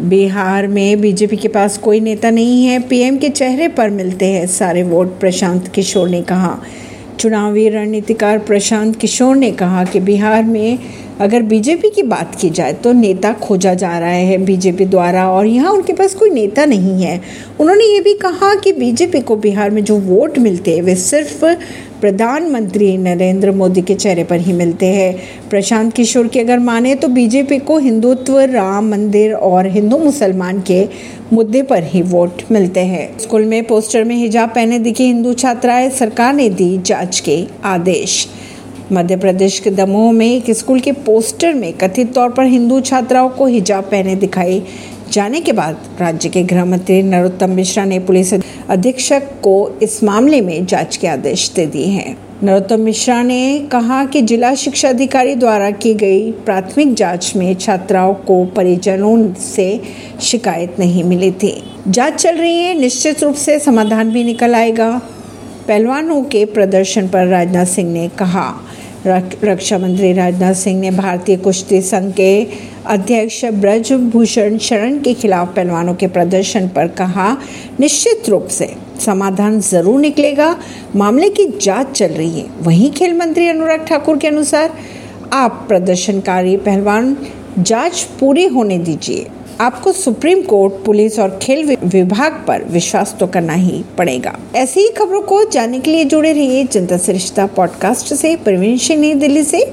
बिहार में बीजेपी के पास कोई नेता नहीं है। पीएम के चेहरे पर मिलते हैं सारे वोट, प्रशांत किशोर ने कहा। चुनावी रणनीतिकार प्रशांत किशोर ने कहा कि बिहार में अगर बीजेपी की बात की जाए तो नेता खोजा जा रहा है बीजेपी द्वारा और यहाँ उनके पास कोई नेता नहीं है। उन्होंने ये भी कहा कि बीजेपी को बिहार में जो वोट मिलते हैं, वे सिर्फ़ प्रधानमंत्री नरेंद्र मोदी के चेहरे पर ही मिलते हैं। प्रशांत किशोर की अगर माने तो बीजेपी को हिंदुत्व, राम मंदिर और हिंदू मुसलमान के मुद्दे पर ही वोट मिलते हैं। स्कूल में पोस्टर में हिजाब पहने दिखी हिंदू छात्राएँ, सरकार ने दी जाँच के आदेश। मध्य प्रदेश के दमोह में एक स्कूल के पोस्टर में कथित तौर पर हिंदू छात्राओं को हिजाब पहने दिखाई जाने के बाद राज्य के गृह मंत्री नरोत्तम मिश्रा ने पुलिस अधीक्षक को इस मामले में जाँच के आदेश दे दिए हैं। नरोत्तम मिश्रा ने कहा कि जिला शिक्षा अधिकारी द्वारा की गई प्राथमिक जाँच में छात्राओं को परिजनों से शिकायत नहीं मिली थी। जाँच चल रही है, निश्चित रूप से समाधान भी निकल आएगा। पहलवानों के प्रदर्शन पर राजनाथ सिंह ने कहा रक्षा मंत्री राजनाथ सिंह ने भारतीय कुश्ती संघ के अध्यक्ष ब्रजभूषण शरण के खिलाफ पहलवानों के प्रदर्शन पर कहा, निश्चित रूप से समाधान ज़रूर निकलेगा। मामले की जाँच चल रही है। वहीं खेल मंत्री अनुराग ठाकुर के अनुसार, आप प्रदर्शनकारी पहलवान, जाँच पूरी होने दीजिए। आपको सुप्रीम कोर्ट, पुलिस और खेल विभाग पर विश्वास तो करना ही पड़ेगा। ऐसी ही खबरों को जानने के लिए जुड़े रहिए जनता सरिश्ता पॉडकास्ट से। प्रवीण सिंह, नई दिल्ली से।